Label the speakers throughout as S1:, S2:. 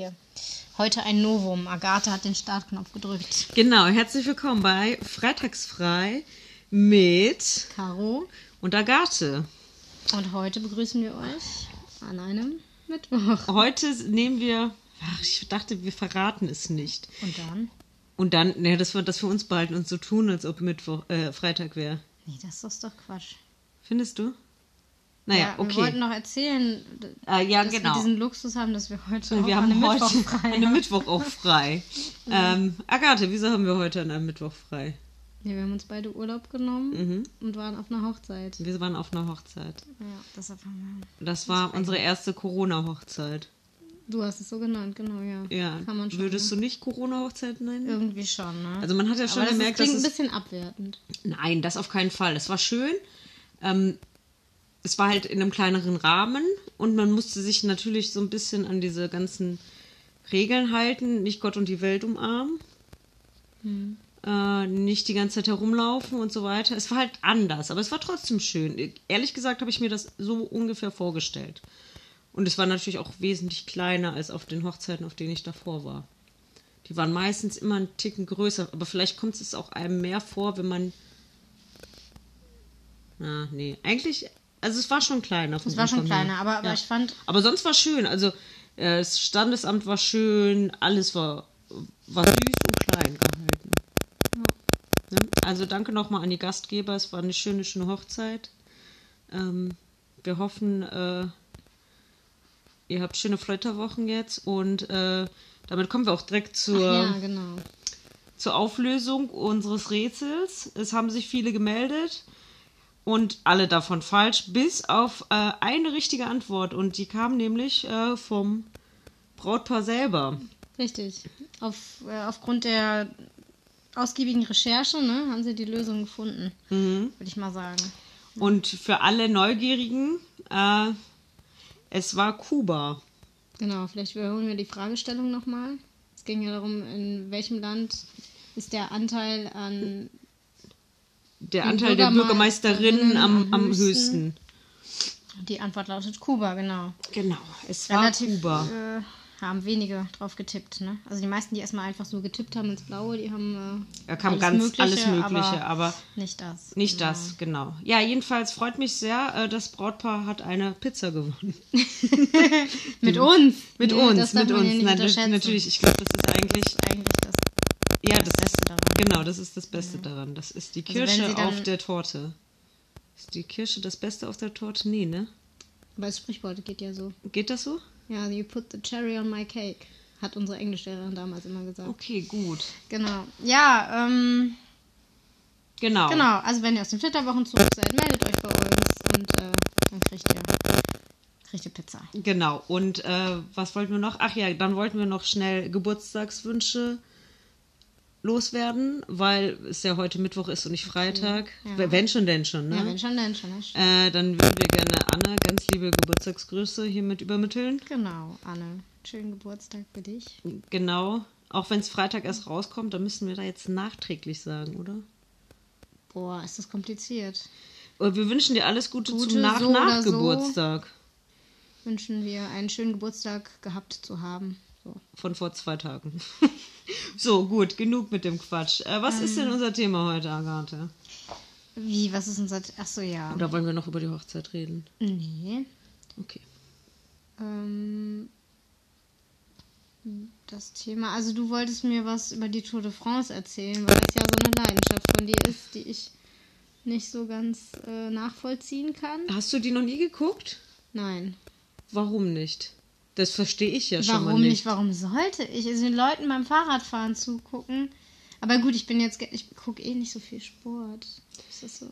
S1: Hier. Heute ein Novum. Agathe hat den Startknopf gedrückt.
S2: Genau, herzlich willkommen bei Freitagsfrei mit
S1: Caro.
S2: und Agathe.
S1: Und heute begrüßen wir euch an einem Mittwoch.
S2: Heute nehmen wir, ach, ich dachte, wir verraten es nicht.
S1: Und dann?
S2: Und dann, ne, dass wir das für uns behalten und so tun, als ob Mittwoch, äh, Freitag wäre.
S1: Nee, das ist doch Quatsch.
S2: Findest du? Naja,
S1: Wir
S2: okay.
S1: wollten noch erzählen,
S2: Ah, ja,
S1: dass
S2: genau.
S1: wir diesen Luxus haben, dass wir heute auch
S2: wir
S1: an
S2: haben
S1: einem
S2: heute
S1: Mittwoch frei
S2: einen
S1: haben.
S2: Mittwoch auch frei. ähm, Agathe, wieso haben wir heute an einem Mittwoch frei?
S1: Ja, wir haben uns beide Urlaub genommen
S2: Mhm.
S1: und waren auf einer Hochzeit.
S2: Wir waren auf einer Hochzeit.
S1: Ja, deshalb haben wir...
S2: Das war unsere erste Corona-Hochzeit.
S1: Du hast es so genannt, genau, ja.
S2: Ja.
S1: Kann man schon.
S2: Würdest du nicht Corona-Hochzeit nennen?
S1: Irgendwie schon, ne?
S2: Also man hat ja schon
S1: Aber das
S2: gemerkt,
S1: ist, klingt
S2: dass
S1: ein
S2: es
S1: bisschen abwertend.
S2: Nein, das auf keinen Fall. Es war schön. Ähm, es war halt in einem kleineren Rahmen und man musste sich natürlich so ein bisschen an diese ganzen Regeln halten. Nicht Gott und die Welt umarmen. Äh, nicht die ganze Zeit herumlaufen und so weiter. Es war halt anders, aber es war trotzdem schön. Ehrlich gesagt habe ich mir das so ungefähr vorgestellt. Und es war natürlich auch wesentlich kleiner als auf den Hochzeiten, auf denen ich davor war. Die waren meistens immer einen Ticken größer, aber vielleicht kommt es auch einem mehr vor, wenn man. Ah, nee. Eigentlich, also es war schon kleiner.
S1: Es war schon kleiner, aber, aber
S2: Ja.
S1: ich fand,
S2: Aber sonst war schön. Also äh, das Standesamt war schön, alles war, war süß und klein gehalten. Ne? Also danke nochmal an die Gastgeber. Es war eine schöne, schöne Hochzeit. Ähm, wir hoffen, äh, ihr habt schöne Flitterwochen jetzt und äh, damit kommen wir auch direkt zur,
S1: ja, genau.
S2: zur Auflösung unseres Rätsels. Es haben sich viele gemeldet und alle davon falsch, bis auf äh, eine richtige Antwort. Und die kam nämlich äh, vom Brautpaar selber.
S1: Richtig. Auf, äh, aufgrund der ausgiebigen Recherche ne, haben sie die Lösung gefunden,
S2: Mhm.
S1: würde ich mal sagen.
S2: Und für alle Neugierigen, äh, es war Kuba.
S1: Genau, vielleicht wiederholen wir die Fragestellung nochmal. Es ging ja darum, in welchem Land ist der Anteil an.
S2: Der Anteil der Bürgermeisterinnen am,
S1: am höchsten. Die Antwort lautet Kuba, genau.
S2: Genau, es war
S1: Relativ
S2: Kuba.
S1: Äh, haben wenige drauf getippt, ne? Also die meisten, die erstmal einfach so getippt haben ins Blaue, die haben. Äh,
S2: Da kam
S1: alles
S2: ganz
S1: Mögliche,
S2: alles Mögliche,
S1: aber
S2: aber
S1: nicht das.
S2: Nicht
S1: Genau.
S2: das, genau. Ja, jedenfalls freut mich sehr, äh, das Brautpaar hat eine Pizza gewonnen.
S1: Mit uns.
S2: Mit
S1: Nee,
S2: uns, mit
S1: ja
S2: uns. Nein, natürlich, ich glaube, das ist eigentlich,
S1: Das ist eigentlich das
S2: ja, das
S1: daran.
S2: Genau, das ist das Beste daran. Das ist die
S1: Also
S2: Kirsche
S1: dann-
S2: auf der Torte. Ist die Kirsche das Beste auf der Torte? Nee, ne?
S1: Aber das Sprichwort geht ja so.
S2: Geht das so?
S1: Ja, you put the cherry on my cake. Hat unsere Englischlehrerin damals immer gesagt.
S2: Okay, gut.
S1: Genau. Ja, ähm,
S2: Genau.
S1: genau. Also wenn ihr aus den Flitterwochen zurück seid, meldet euch bei uns und äh, dann kriegt ihr, kriegt ihr Pizza.
S2: Genau. Und äh, was wollten wir noch? Ach ja, dann wollten wir noch schnell Geburtstagswünsche loswerden, weil es ja heute Mittwoch ist und nicht Freitag.
S1: Ja.
S2: Wenn schon, denn schon, ne?
S1: Ja, wenn schon, dann schon.
S2: Äh, dann würden wir gerne Anne ganz liebe Geburtstagsgrüße hiermit übermitteln.
S1: Genau, Anne. Schönen Geburtstag für dich.
S2: Genau. Auch wenn es Freitag erst rauskommt, dann müssten wir da jetzt nachträglich sagen, oder?
S1: Boah, ist das kompliziert.
S2: Aber Wir wünschen dir alles Gute,
S1: Gute,
S2: zum
S1: so oder so.
S2: Nach-Nach-Geburtstag
S1: Wünschen wir einen schönen Geburtstag gehabt zu haben. So.
S2: von vor zwei Tagen. so, gut, genug mit dem Quatsch. Äh, was ist
S1: Ähm.
S2: denn unser Thema heute, Agathe?
S1: Wie, was ist unser... Achso, ja.
S2: Oder wollen wir noch über die Hochzeit reden?
S1: Nee.
S2: Okay.
S1: Ähm, das Thema, also du wolltest mir was über die Tour de France erzählen, weil das ja so eine Leidenschaft von dir ist, die ich nicht so ganz äh, nachvollziehen kann.
S2: Hast du die noch nie geguckt?
S1: Nein.
S2: Warum nicht? Das verstehe ich ja schon mal
S1: Warum
S2: nicht.
S1: nicht? Warum sollte ich? Also den Leuten beim Fahrradfahren zugucken. Aber gut, ich bin jetzt, ich gucke eh nicht so viel Sport. Das ist so.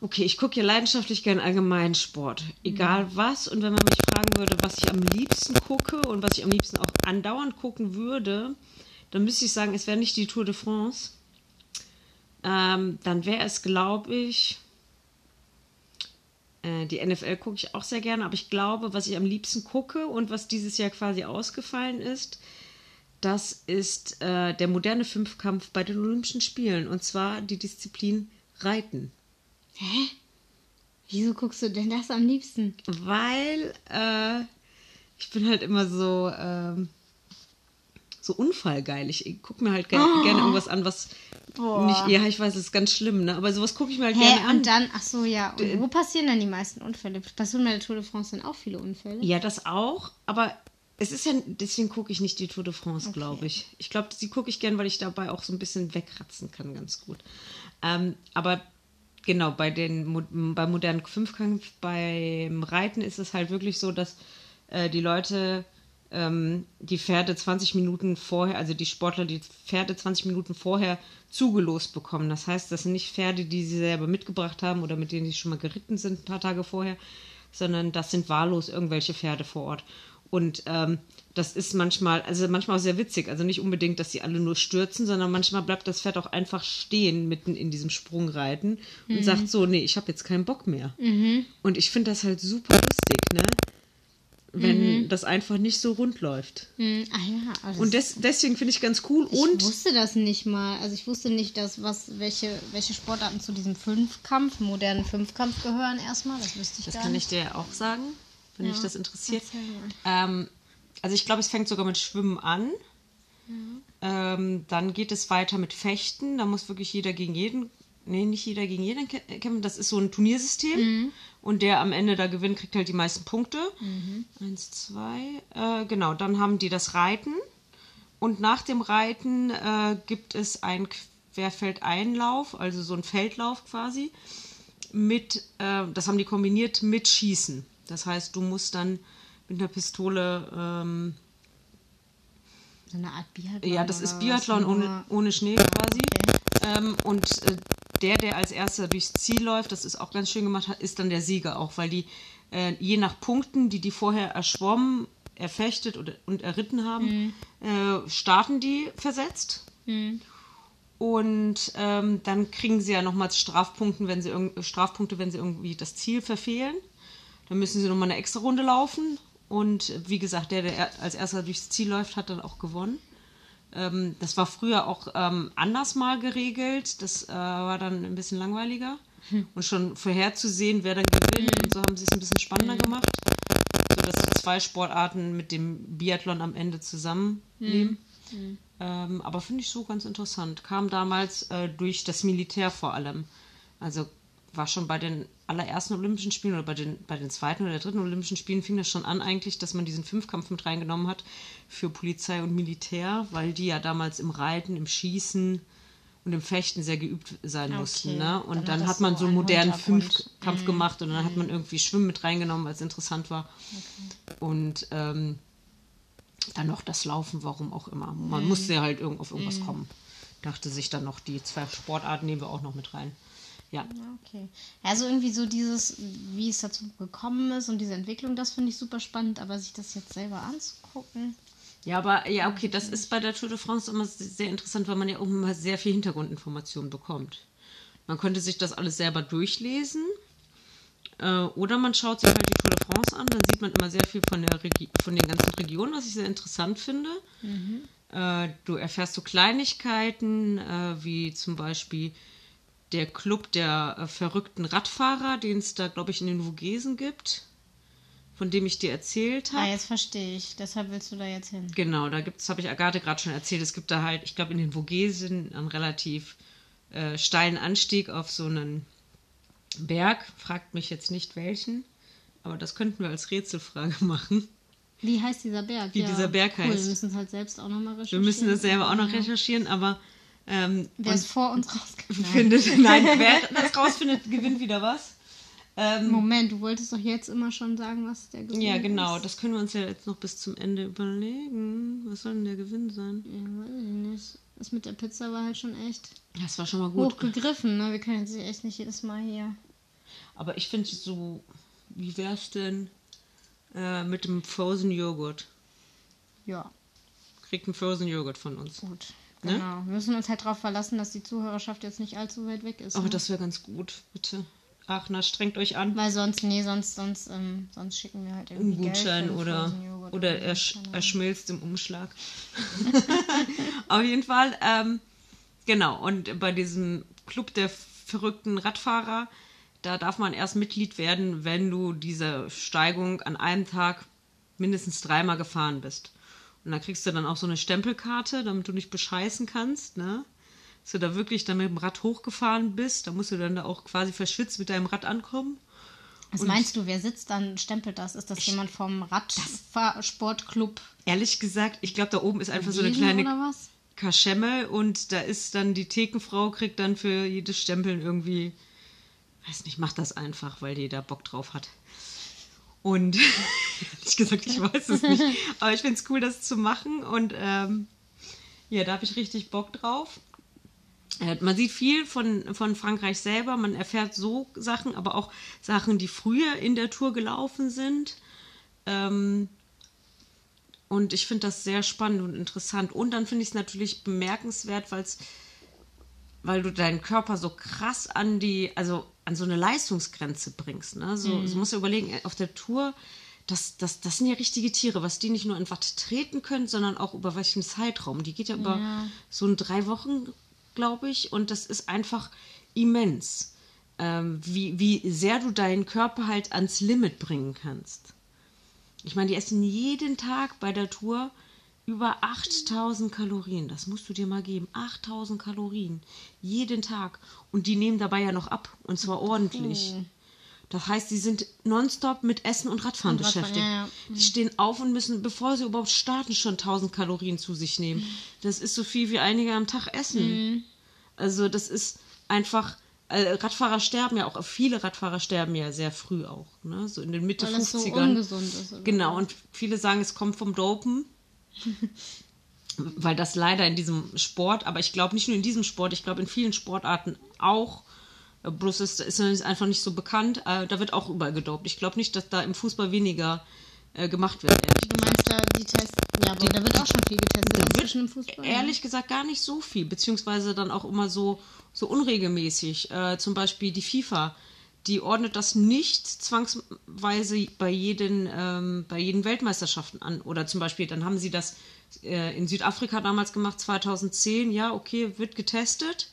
S2: Okay, ich gucke ja leidenschaftlich gern allgemein Sport. Egal was. Und wenn man mich fragen würde, was ich am liebsten gucke und was ich am liebsten auch andauernd gucken würde, dann müsste ich sagen, es wäre nicht die Tour de France. Ähm, dann wäre es, glaube ich, die NFL gucke ich auch sehr gerne, aber ich glaube, was ich am liebsten gucke und was dieses Jahr quasi ausgefallen ist, das ist äh, der moderne Fünfkampf bei den Olympischen Spielen. Und zwar die Disziplin Reiten.
S1: Hä? Wieso guckst du denn das am liebsten?
S2: Weil äh, ich bin halt immer so, ähm, so unfallgeil. Ich gucke mir halt gerne,
S1: Oh.
S2: gerne irgendwas an, was
S1: Boah.
S2: nicht, ja, ich weiß, das ist ganz schlimm, ne? Aber sowas gucke ich mir halt
S1: Hä,
S2: gerne an.
S1: und dann, ach so, ja. Und wo passieren dann die meisten Unfälle? Passieren bei der Tour de France dann auch viele Unfälle?
S2: Ja, das auch, aber es ist ja, deswegen gucke ich nicht die Tour de France, glaube ich. Ich glaube, die gucke ich gern, weil ich dabei auch so ein bisschen wegratzen kann, ganz gut. Ähm, aber genau, bei den beim modernen Fünfkampf, beim Reiten ist es halt wirklich so, dass äh, die Leute ähm, die Pferde 20 Minuten vorher, also die Sportler die Pferde 20 Minuten vorher zugelost bekommen. Das heißt, das sind nicht Pferde, die sie selber mitgebracht haben oder mit denen sie schon mal geritten sind ein paar Tage vorher, sondern das sind wahllos irgendwelche Pferde vor Ort. Und ähm, das ist manchmal, also manchmal auch sehr witzig. Also nicht unbedingt, dass sie alle nur stürzen, sondern manchmal bleibt das Pferd auch einfach stehen mitten in diesem Sprungreiten und sagt so, nee, ich habe jetzt keinen Bock mehr. Und ich finde das halt super lustig, ne? Wenn das einfach nicht so rund läuft.
S1: Hm, ah ja, also
S2: Und des, deswegen finde ich ganz cool.
S1: ich
S2: Und
S1: wusste das nicht mal. Also ich wusste nicht, dass was, welche, welche Sportarten zu diesem Fünfkampf, modernen Fünfkampf gehören erstmal. Das wüsste ich
S2: das
S1: gar
S2: kann
S1: nicht.
S2: ich dir auch sagen, wenn
S1: Ja,
S2: dich das interessiert. Ähm, also ich glaube, es fängt sogar mit Schwimmen an. Ähm, dann geht es weiter mit Fechten. Da muss wirklich jeder gegen jeden, nee, nicht jeder gegen jeden kä- kämpfen. Das ist so ein Turniersystem. Und der am Ende da gewinnt, kriegt halt die meisten Punkte. Eins, zwei. Äh, genau, dann haben die das Reiten. Und nach dem Reiten äh, gibt es einen Querfeldeinlauf, also so ein Feldlauf quasi, mit, äh, das haben die kombiniert mit Schießen. Das heißt, du musst dann mit einer Pistole, ähm,
S1: So eine Art Biathlon.
S2: ja, das ist? Biathlon ohne, ohne Schnee quasi.
S1: Okay.
S2: Ähm, und äh, der, der als erster durchs Ziel läuft, das ist auch ganz schön gemacht, ist dann der Sieger auch, weil die äh, je nach Punkten, die die vorher erschwommen, erfechtet oder, und erritten haben, äh, starten die versetzt.
S1: Hm.
S2: Und ähm, dann kriegen sie ja nochmals Strafpunkte, wenn sie Strafpunkte, wenn sie irgendwie das Ziel verfehlen. Dann müssen sie nochmal eine extra Runde laufen. Und wie gesagt, der, der er- als erster durchs Ziel läuft, hat dann auch gewonnen. Ähm, das war früher auch ähm, anders mal geregelt. Das äh, war dann ein bisschen langweiliger. Und schon vorherzusehen, wer dann gewinnt. Und so haben sie es ein bisschen spannender gemacht. So dass die zwei Sportarten mit dem Biathlon am Ende zusammenleben. Ähm, aber finde ich so ganz interessant. Kam damals äh, durch das Militär vor allem. Also war schon bei den allerersten Olympischen Spielen oder bei den, bei den zweiten oder dritten Olympischen Spielen fing das schon an eigentlich, dass man diesen Fünfkampf mit reingenommen hat für Polizei und Militär, weil die ja damals im Reiten, im Schießen und im Fechten sehr geübt sein
S1: Okay,
S2: mussten. Ne?
S1: dann
S2: Und dann
S1: das
S2: hat man
S1: so
S2: einen modernen. Fünfkampf gemacht und dann hat man irgendwie Schwimmen mit reingenommen, weil es interessant war. Und ähm, dann noch das Laufen, warum auch immer. Man
S1: Mhm.
S2: musste ja halt irgend auf irgendwas kommen. Dachte sich dann noch, die zwei Sportarten nehmen wir auch noch mit rein. Ja.
S1: Okay. Also irgendwie so dieses, wie es dazu gekommen ist und diese Entwicklung, das finde ich super spannend, aber sich das jetzt selber anzugucken.
S2: Ja, aber ja, okay, das ist bei der Tour de France immer sehr interessant, weil man ja auch immer sehr viel Hintergrundinformationen bekommt. Man könnte sich das alles selber durchlesen. Äh, oder man schaut sich halt die Tour de France an, dann sieht man immer sehr viel von, der Regi von den ganzen Regionen, was ich sehr interessant finde. Äh, du erfährst so Kleinigkeiten, äh, wie zum Beispiel der Club der äh, verrückten Radfahrer, den es da, glaube ich, in den Vogesen gibt, von dem ich dir erzählt habe.
S1: Ah, jetzt verstehe ich. Deshalb willst du da jetzt hin.
S2: Genau, da gibt es, habe ich Agathe gerade schon erzählt, es gibt da halt, ich glaube, in den Vogesen einen relativ äh, steilen Anstieg auf so einen Berg. Fragt mich jetzt nicht welchen, aber das könnten wir als Rätselfrage machen.
S1: Wie heißt dieser Berg?
S2: Wie dieser Berg
S1: cool.
S2: heißt.
S1: Wir müssen es halt selbst auch nochmal
S2: Wir
S1: recherchieren.
S2: müssen das selber auch noch
S1: Ja.
S2: recherchieren, aber ähm,
S1: Wer es vor uns rausgefunden
S2: findet, nein, wer das rausfindet, gewinnt wieder was. Ähm,
S1: Moment, du wolltest doch jetzt immer schon sagen, was der Gewinn
S2: ja, genau,
S1: ist.
S2: das können wir uns ja jetzt noch bis zum Ende überlegen. Was soll denn der Gewinn sein?
S1: Ja, weiß ich nicht. Das mit der Pizza war halt schon echt
S2: Das war schon mal gut.
S1: hochgegriffen. Ne? Wir können jetzt echt nicht jedes Mal hier.
S2: Aber ich finde so, wie wär's denn äh, mit dem Frozen Joghurt?
S1: Ja,
S2: Kriegt ein Frozen Joghurt von uns.
S1: gut.
S2: Ne?
S1: Genau. Wir müssen uns halt darauf verlassen, dass die Zuhörerschaft jetzt nicht allzu weit weg ist.
S2: Aber
S1: ne?
S2: das wäre ganz gut, bitte. Ach, na, strengt euch an.
S1: Weil sonst, nee, sonst, sonst, ähm, sonst schicken wir halt irgendwie
S2: Ein Gutschein oder, oder
S1: so,
S2: er, sch- er schmilzt im Umschlag. Auf jeden Fall, ähm, genau. Und bei diesem Club der verrückten Radfahrer, da darf man erst Mitglied werden, wenn du diese Steigung an einem Tag mindestens dreimal gefahren bist. Und da kriegst du dann auch so eine Stempelkarte, damit du nicht bescheißen kannst, ne? Dass du da wirklich dann mit dem Rad hochgefahren bist. Da musst du dann da auch quasi verschwitzt mit deinem Rad ankommen.
S1: Was meinst du, wer sitzt dann, stempelt das? Ist das jemand vom Radsportclub?
S2: Ehrlich gesagt, ich glaube, da oben ist einfach so eine kleine? Kaschemme und da ist dann die Thekenfrau, kriegt dann für jedes Stempeln irgendwie, weiß nicht, macht das einfach, weil die da Bock drauf hat. Und ehrlich gesagt, ich weiß es nicht. Aber ich finde es cool, das zu machen und ähm, ja, da habe ich richtig Bock drauf. Äh, Man sieht viel von, von Frankreich selber, man erfährt so Sachen, aber auch Sachen, die früher in der Tour gelaufen sind. Ähm, und ich finde das sehr spannend und interessant. Und dann finde ich es natürlich bemerkenswert, weil du deinen Körper so krass an die, also an so eine Leistungsgrenze bringst. Ne? So, so musst du überlegen, auf der Tour, das, das, das sind ja richtige Tiere, was die nicht nur in Watt treten können, sondern auch über welchen Zeitraum. Die geht ja über
S1: Ja.
S2: so ein drei Wochen, glaube ich, und das ist einfach immens, ähm, wie, wie sehr du deinen Körper halt ans Limit bringen kannst. Ich meine, die essen jeden Tag bei der Tour über 8000 Kalorien. Das musst du dir mal geben. 8000 Kalorien. Jeden Tag. Und die nehmen dabei ja noch ab. Und zwar ordentlich. Das heißt, sie sind nonstop mit Essen und Radfahren
S1: Und Radfahren,
S2: beschäftigt.
S1: ja, ja.
S2: Die stehen auf und müssen, bevor sie überhaupt starten, schon 1000 Kalorien zu sich nehmen. Das ist so viel wie einige am Tag essen. Also das ist einfach, äh, Radfahrer sterben ja auch, viele Radfahrer sterben ja sehr früh auch, ne? so in den Mitte
S1: Weil das so
S2: 50ern.
S1: ungesund ist. Oder?
S2: Genau, und viele sagen, es kommt vom Dopen. Weil das leider in diesem Sport, aber ich glaube nicht nur in diesem Sport, ich glaube in vielen Sportarten auch, äh, bloß ist, ist es einfach nicht so bekannt, äh, da wird auch überall gedopt. Ich glaube nicht, dass da im Fußball weniger äh, gemacht wird, ehrlich
S1: Du meinst da die Tests? Ja, aber da wird auch schon viel getestet inzwischen im Fußball. ne?
S2: Ehrlich gesagt gar nicht so viel, beziehungsweise dann auch immer so, so unregelmäßig. Äh, zum Beispiel die FIFA, die ordnet das nicht zwangsweise bei jeden, ähm, bei jeden Weltmeisterschaften an. Oder zum Beispiel, dann haben sie das äh, in Südafrika damals gemacht, 2010, ja, okay, wird getestet,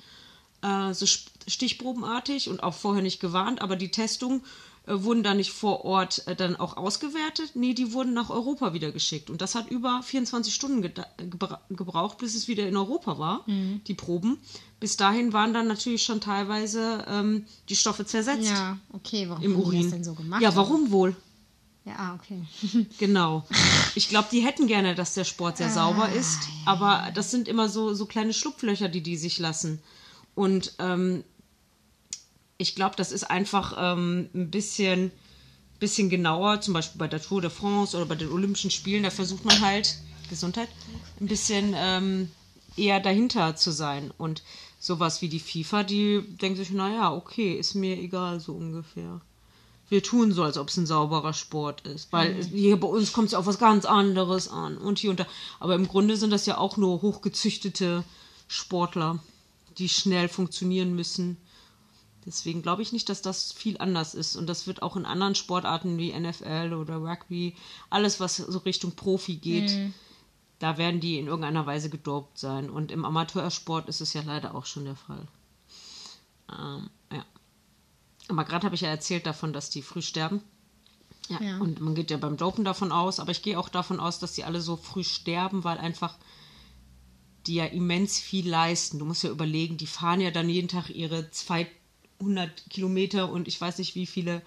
S2: äh, so st- stichprobenartig und auch vorher nicht gewarnt, aber die Testungen äh, wurden dann nicht vor Ort äh, dann auch ausgewertet. Nee, die wurden nach Europa wieder geschickt. Und das hat über 24 Stunden gebra gebraucht, bis es wieder in Europa war, die Proben. Bis dahin waren dann natürlich schon teilweise ähm, die Stoffe zersetzt
S1: Ja, okay, warum
S2: im
S1: haben die
S2: Urin.
S1: das denn so gemacht?
S2: ja, warum wohl?
S1: Ja, ah, okay.
S2: Genau. Ich glaube, die hätten gerne, dass der Sport sehr sauber ist, aber das sind immer so, so kleine Schlupflöcher, die die sich lassen. Und ähm, ich glaube, das ist einfach ähm, ein bisschen, bisschen genauer, zum Beispiel bei der Tour de France oder bei den Olympischen Spielen, da versucht man halt, Gesundheit, ein bisschen ähm, eher dahinter zu sein. Und sowas wie die FIFA, die denkt sich, naja, okay, ist mir egal, so ungefähr wir tun so, als ob es ein sauberer Sport ist. Weil hier bei uns kommt es auf was ganz anderes an. Und hier und da. Aber im Grunde sind das ja auch nur hochgezüchtete Sportler, die schnell funktionieren müssen. Deswegen glaube ich nicht, dass das viel anders ist. Und das wird auch in anderen Sportarten wie NFL oder Rugby, alles, was so Richtung Profi geht, da werden die in irgendeiner Weise gedopt sein. Und im Amateursport ist es ja leider auch schon der Fall. Ähm, ja. Aber gerade habe ich ja erzählt davon, dass die früh sterben. Ja,
S1: Ja.
S2: Und man geht ja beim Dopen davon aus, aber ich gehe auch davon aus, dass die alle so früh sterben, weil einfach die ja immens viel leisten. Du musst ja überlegen, die fahren ja dann jeden Tag ihre 200 Kilometer und ich weiß nicht wie viele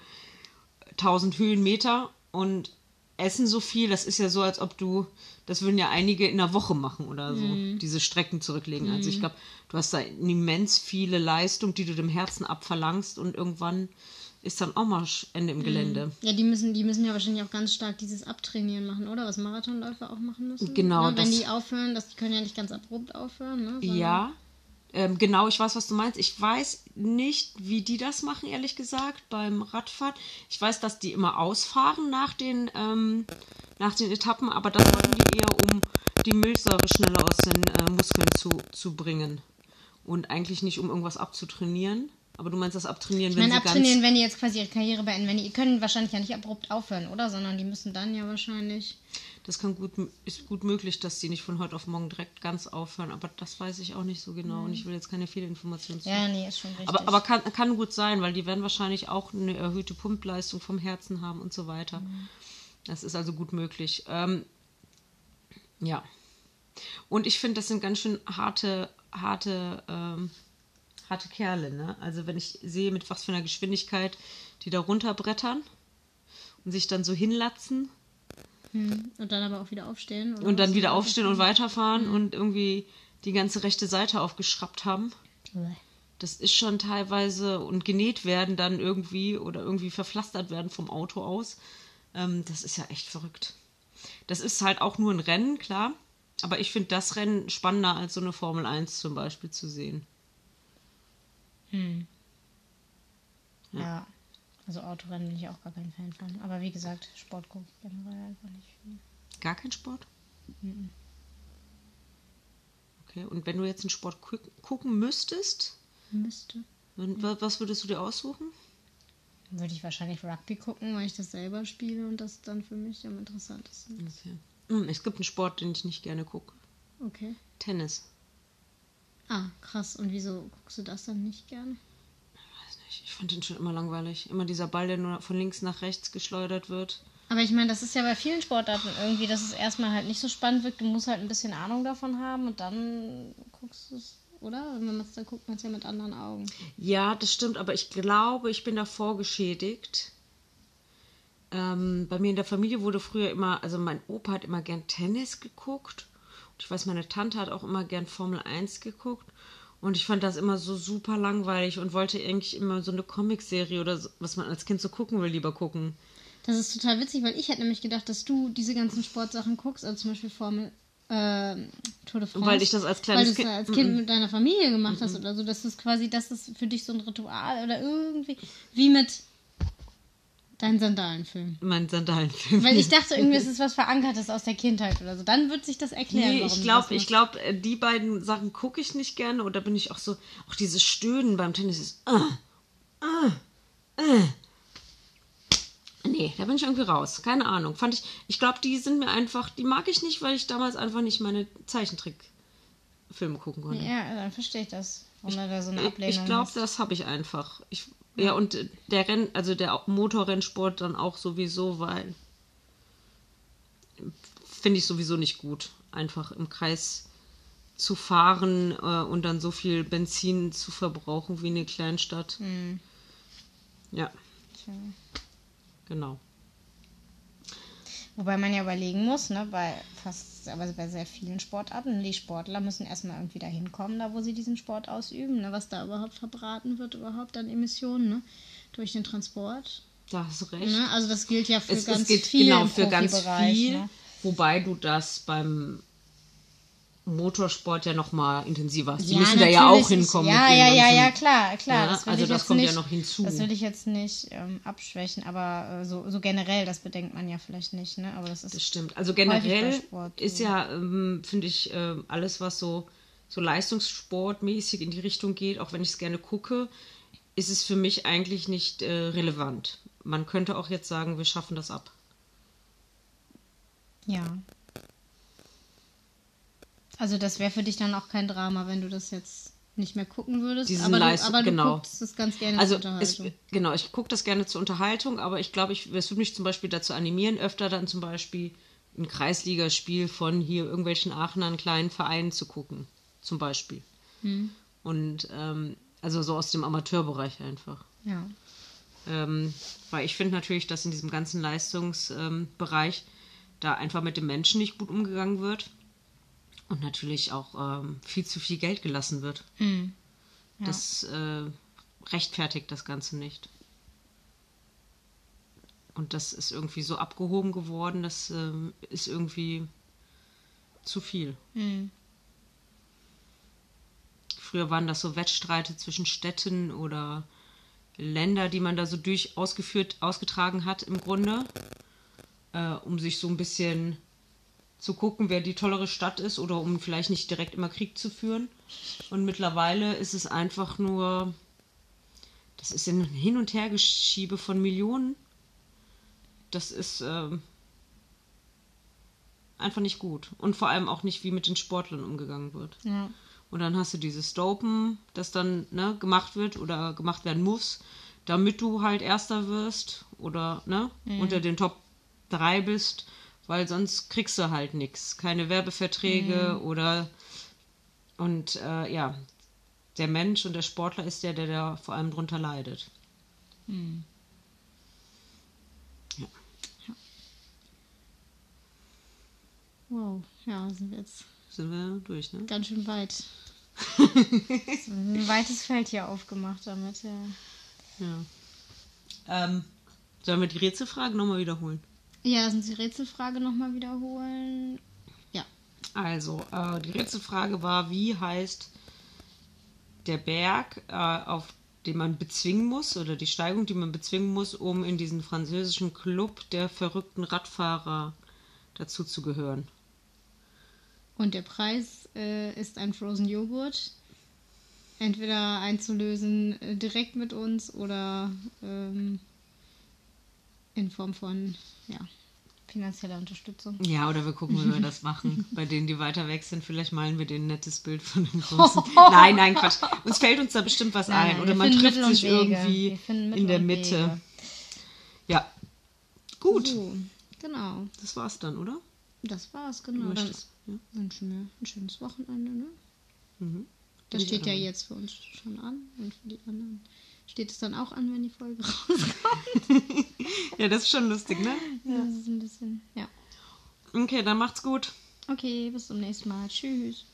S2: tausend Höhenmeter und essen so viel. Das ist ja so, als ob du, das würden ja einige in einer Woche machen oder so, diese Strecken zurücklegen. Also ich glaube, du hast da immens viele Leistung, die du dem Herzen abverlangst und irgendwann ist dann auch mal Ende im Gelände.
S1: Ja, die müssen, die müssen ja wahrscheinlich auch ganz stark dieses Abtrainieren machen, oder? Was Marathonläufer auch machen müssen.
S2: Genau,
S1: Ne? Wenn die aufhören, das, die können ja nicht ganz abrupt aufhören, ne? Sondern-
S2: Ja, ähm, genau, ich weiß, was du meinst. Ich weiß nicht, wie die das machen, ehrlich gesagt, beim Radfahren. Ich weiß, dass die immer ausfahren nach den, ähm, nach den Etappen, aber das machen die eher, um die Milchsäure schneller aus den äh, Muskeln zu, zu bringen. Und eigentlich nicht, um irgendwas abzutrainieren. Aber du meinst das Abtrainieren,
S1: Ich
S2: wenn
S1: meine,
S2: sie
S1: abtrainieren, wenn die jetzt quasi ihre Karriere beenden. Wenn die, die können wahrscheinlich ja nicht abrupt aufhören, oder? Sondern die müssen dann ja wahrscheinlich.
S2: Das kann gut, ist gut möglich, dass die nicht von heute auf morgen direkt ganz aufhören, aber das weiß ich auch nicht so genau und ich will jetzt keine viele Informationen zu
S1: Ja, nee, ist schon richtig.
S2: Aber, aber kann, kann gut sein, weil die werden wahrscheinlich auch eine erhöhte Pumpleistung vom Herzen haben und so weiter. Das ist also gut möglich. Ähm, Ja. Und ich finde, das sind ganz schön harte, harte, ähm, harte Kerle, ne? Also wenn ich sehe, mit was für einer Geschwindigkeit die da runterbrettern und sich dann so hinlatzen
S1: Hm. Und dann aber auch wieder aufstehen.
S2: und dann wieder aufstehen und weiterfahren und irgendwie die ganze rechte Seite aufgeschraubt haben. Das ist schon teilweise und genäht werden dann irgendwie oder irgendwie verpflastert werden vom Auto aus. Ähm, das ist ja echt verrückt. Das ist halt auch nur ein Rennen, klar. Aber ich finde das Rennen spannender als so eine Formel 1 zum Beispiel zu sehen.
S1: Ja. Also Autorennen bin ich auch gar kein Fan von. Aber wie gesagt, Sport gucke ich generell einfach nicht viel.
S2: Gar kein Sport? Okay, und wenn du jetzt einen Sport gu gucken müsstest,
S1: Müsste.
S2: dann, wa- was würdest du dir aussuchen?
S1: Würde ich wahrscheinlich Rugby gucken, weil ich das selber spiele und das dann für mich am interessantesten ist.
S2: Okay. Hm, Es gibt einen Sport, den ich nicht gerne gucke.
S1: Okay.
S2: Tennis.
S1: Ah, krass. Und wieso guckst du das dann nicht gerne?
S2: Nicht, ich fand den schon immer langweilig. Immer dieser Ball, der nur von links nach rechts geschleudert wird.
S1: Aber ich meine, das ist ja bei vielen Sportarten irgendwie, dass es erstmal halt nicht so spannend wirkt. Du musst halt ein bisschen Ahnung davon haben und dann guckst du es, oder? Wenn man es dann guckt, man es ja mit anderen Augen.
S2: Ja, das stimmt, aber ich glaube, ich bin davor geschädigt. Ähm, bei mir in der Familie wurde früher immer, also mein Opa hat immer gern Tennis geguckt. Und ich weiß, meine Tante hat auch immer gern Formel 1 geguckt. Und ich fand das immer so super langweilig und wollte eigentlich immer so eine Comicserie oder so, was man als Kind so gucken will, lieber gucken.
S1: Das ist total witzig, weil ich hätte nämlich gedacht, dass du diese ganzen Sportsachen guckst, also zum Beispiel Formel äh, Tour de France.
S2: Weil ich das als
S1: weil
S2: kleines
S1: du es
S2: Kind-
S1: als Kind mit deiner Familie gemacht hast oder so, dass das quasi, dass das für dich so ein Ritual oder irgendwie, wie mit deinen Sandalenfilm.
S2: Mein Sandalenfilm.
S1: Weil ich dachte irgendwie, es ist was Verankertes aus der Kindheit oder so. Dann wird sich das erklären,
S2: Nee, ich glaube, ich glaube, die beiden Sachen gucke ich nicht gerne oder bin ich auch so, auch dieses Stöhnen beim Tennis ist, ah, ah, ah. Nee, da bin ich irgendwie raus. Keine Ahnung. Fand ich, ich glaube, die sind mir einfach, die mag ich nicht, weil ich damals einfach nicht meine Zeichentrickfilme gucken konnte.
S1: Ja, dann verstehe ich das. Warum du da so eine
S2: Ich,
S1: Ablehnung
S2: ich glaube, das habe ich einfach. Ich, ja, und der Renn, also der Motorrennsport dann auch sowieso, weil finde ich sowieso nicht gut, einfach im Kreis zu fahren äh, und dann so viel Benzin zu verbrauchen wie eine Kleinstadt.
S1: Hm.
S2: Ja,
S1: Tja.
S2: genau.
S1: Wobei man ja überlegen muss, ne, bei fast, aber bei sehr vielen Sportarten, die Sportler müssen erstmal irgendwie dahin kommen, da wo sie diesen Sport ausüben, ne, was da überhaupt verbraten wird, überhaupt an Emissionen, ne, durch den Transport.
S2: Da hast du recht.
S1: Ne? Also das gilt ja für
S2: es,
S1: ganz
S2: es geht
S1: viel
S2: genau für ganz viel,
S1: Ne?
S2: wobei du das beim Motorsport ja noch mal intensiver. Die
S1: Ja,
S2: müssen da ja auch hinkommen.
S1: Ja, ja, ja, ja, klar, klar.
S2: Ja,
S1: das will
S2: also
S1: ich
S2: das
S1: jetzt
S2: kommt ja
S1: nicht,
S2: noch hinzu.
S1: Das will ich jetzt nicht ähm, abschwächen, aber äh, so, so generell, das bedenkt man ja vielleicht nicht, ne? Aber das ist
S2: Das stimmt. Also generell
S1: Sport,
S2: ist ja, ähm, finde ich, ähm, alles, was so, so leistungssportmäßig in die Richtung geht, auch wenn ich es gerne gucke, ist es für mich eigentlich nicht äh, relevant. Man könnte auch jetzt sagen, wir schaffen das ab.
S1: Ja. Also das wäre für dich dann auch kein Drama, wenn du das jetzt nicht mehr gucken würdest.
S2: Diesen
S1: aber, du, aber du
S2: genau.
S1: guckst es ganz gerne
S2: Also
S1: zur Unterhaltung.
S2: genau, ich gucke das gerne zur Unterhaltung, aber ich glaube, ich, es würde mich zum Beispiel dazu animieren, öfter dann zum Beispiel ein Kreisligaspiel von hier irgendwelchen Aachenern kleinen Vereinen zu gucken. Zum Beispiel.
S1: Hm.
S2: Und ähm, also so aus dem Amateurbereich einfach.
S1: Ja.
S2: Ähm, weil ich finde natürlich, dass in diesem ganzen Leistungsbereich ähm, da einfach mit dem Menschen nicht gut umgegangen wird. Und natürlich auch ähm, viel zu viel Geld gelassen wird.
S1: Hm. Ja.
S2: Das äh, rechtfertigt das Ganze nicht. Und das ist irgendwie so abgehoben geworden, das ähm, ist irgendwie zu viel.
S1: Hm.
S2: Früher waren das so Wettstreite zwischen Städten oder Länder, die man da so durch ausgeführt, ausgetragen hat im Grunde, äh, um sich so ein bisschen zu gucken, wer die tollere Stadt ist oder um vielleicht nicht direkt immer Krieg zu führen. Und mittlerweile ist es einfach nur, das ist ein Hin- und Hergeschiebe von Millionen. Das ist ähm, einfach nicht gut. Und vor allem auch nicht, wie mit den Sportlern umgegangen wird.
S1: Ja.
S2: Und dann hast du dieses Dopen, das dann ne, gemacht wird oder gemacht werden muss, damit du halt Erster wirst oder ne, unter den Top 3 bist, weil sonst kriegst du halt nichts. Keine Werbeverträge
S1: Mhm.
S2: oder und äh, ja, der Mensch und der Sportler ist der, der da vor allem drunter leidet.
S1: Hm.
S2: Ja.
S1: Wow, ja, sind wir jetzt
S2: Sind wir durch, ne?
S1: ganz schön weit. ein weites Feld hier aufgemacht damit, ja.
S2: Ja. Ähm, sollen wir die Rätselfrage nochmal wiederholen?
S1: Ja, lass uns die Rätselfrage nochmal wiederholen. Ja.
S2: Also, äh, die Rätselfrage war, wie heißt der Berg, äh, auf den man bezwingen muss, oder die Steigung, die man bezwingen muss, um in diesen französischen Club der verrückten Radfahrer dazu zu gehören.
S1: Und der Preis äh, ist ein Frozen Joghurt. Entweder einzulösen äh, direkt mit uns oder ähm, in Form von ja, finanzieller Unterstützung.
S2: Ja, oder wir gucken, wie wir das machen. Bei denen, die weiter weg sind, vielleicht malen wir denen ein nettes Bild von dem großen. nein, nein, Quatsch. Uns fällt uns da bestimmt was
S1: Nein,
S2: ein. Oder man trifft
S1: Mittel
S2: sich irgendwie in der Mitte.
S1: Wege.
S2: Ja. Gut.
S1: So, genau.
S2: Das war's dann, oder?
S1: Das war's, genau. Dann
S2: ja.
S1: wünschen wir ein schönes Wochenende. Ne?
S2: Mhm.
S1: Das steht ja jetzt für uns schon an und für die anderen. Steht es dann auch an, wenn die Folge rauskommt?
S2: Ja, das ist schon lustig, ne?
S1: Das ist ein bisschen, ja.
S2: Okay, dann macht's gut.
S1: Okay, bis zum nächsten Mal. Tschüss.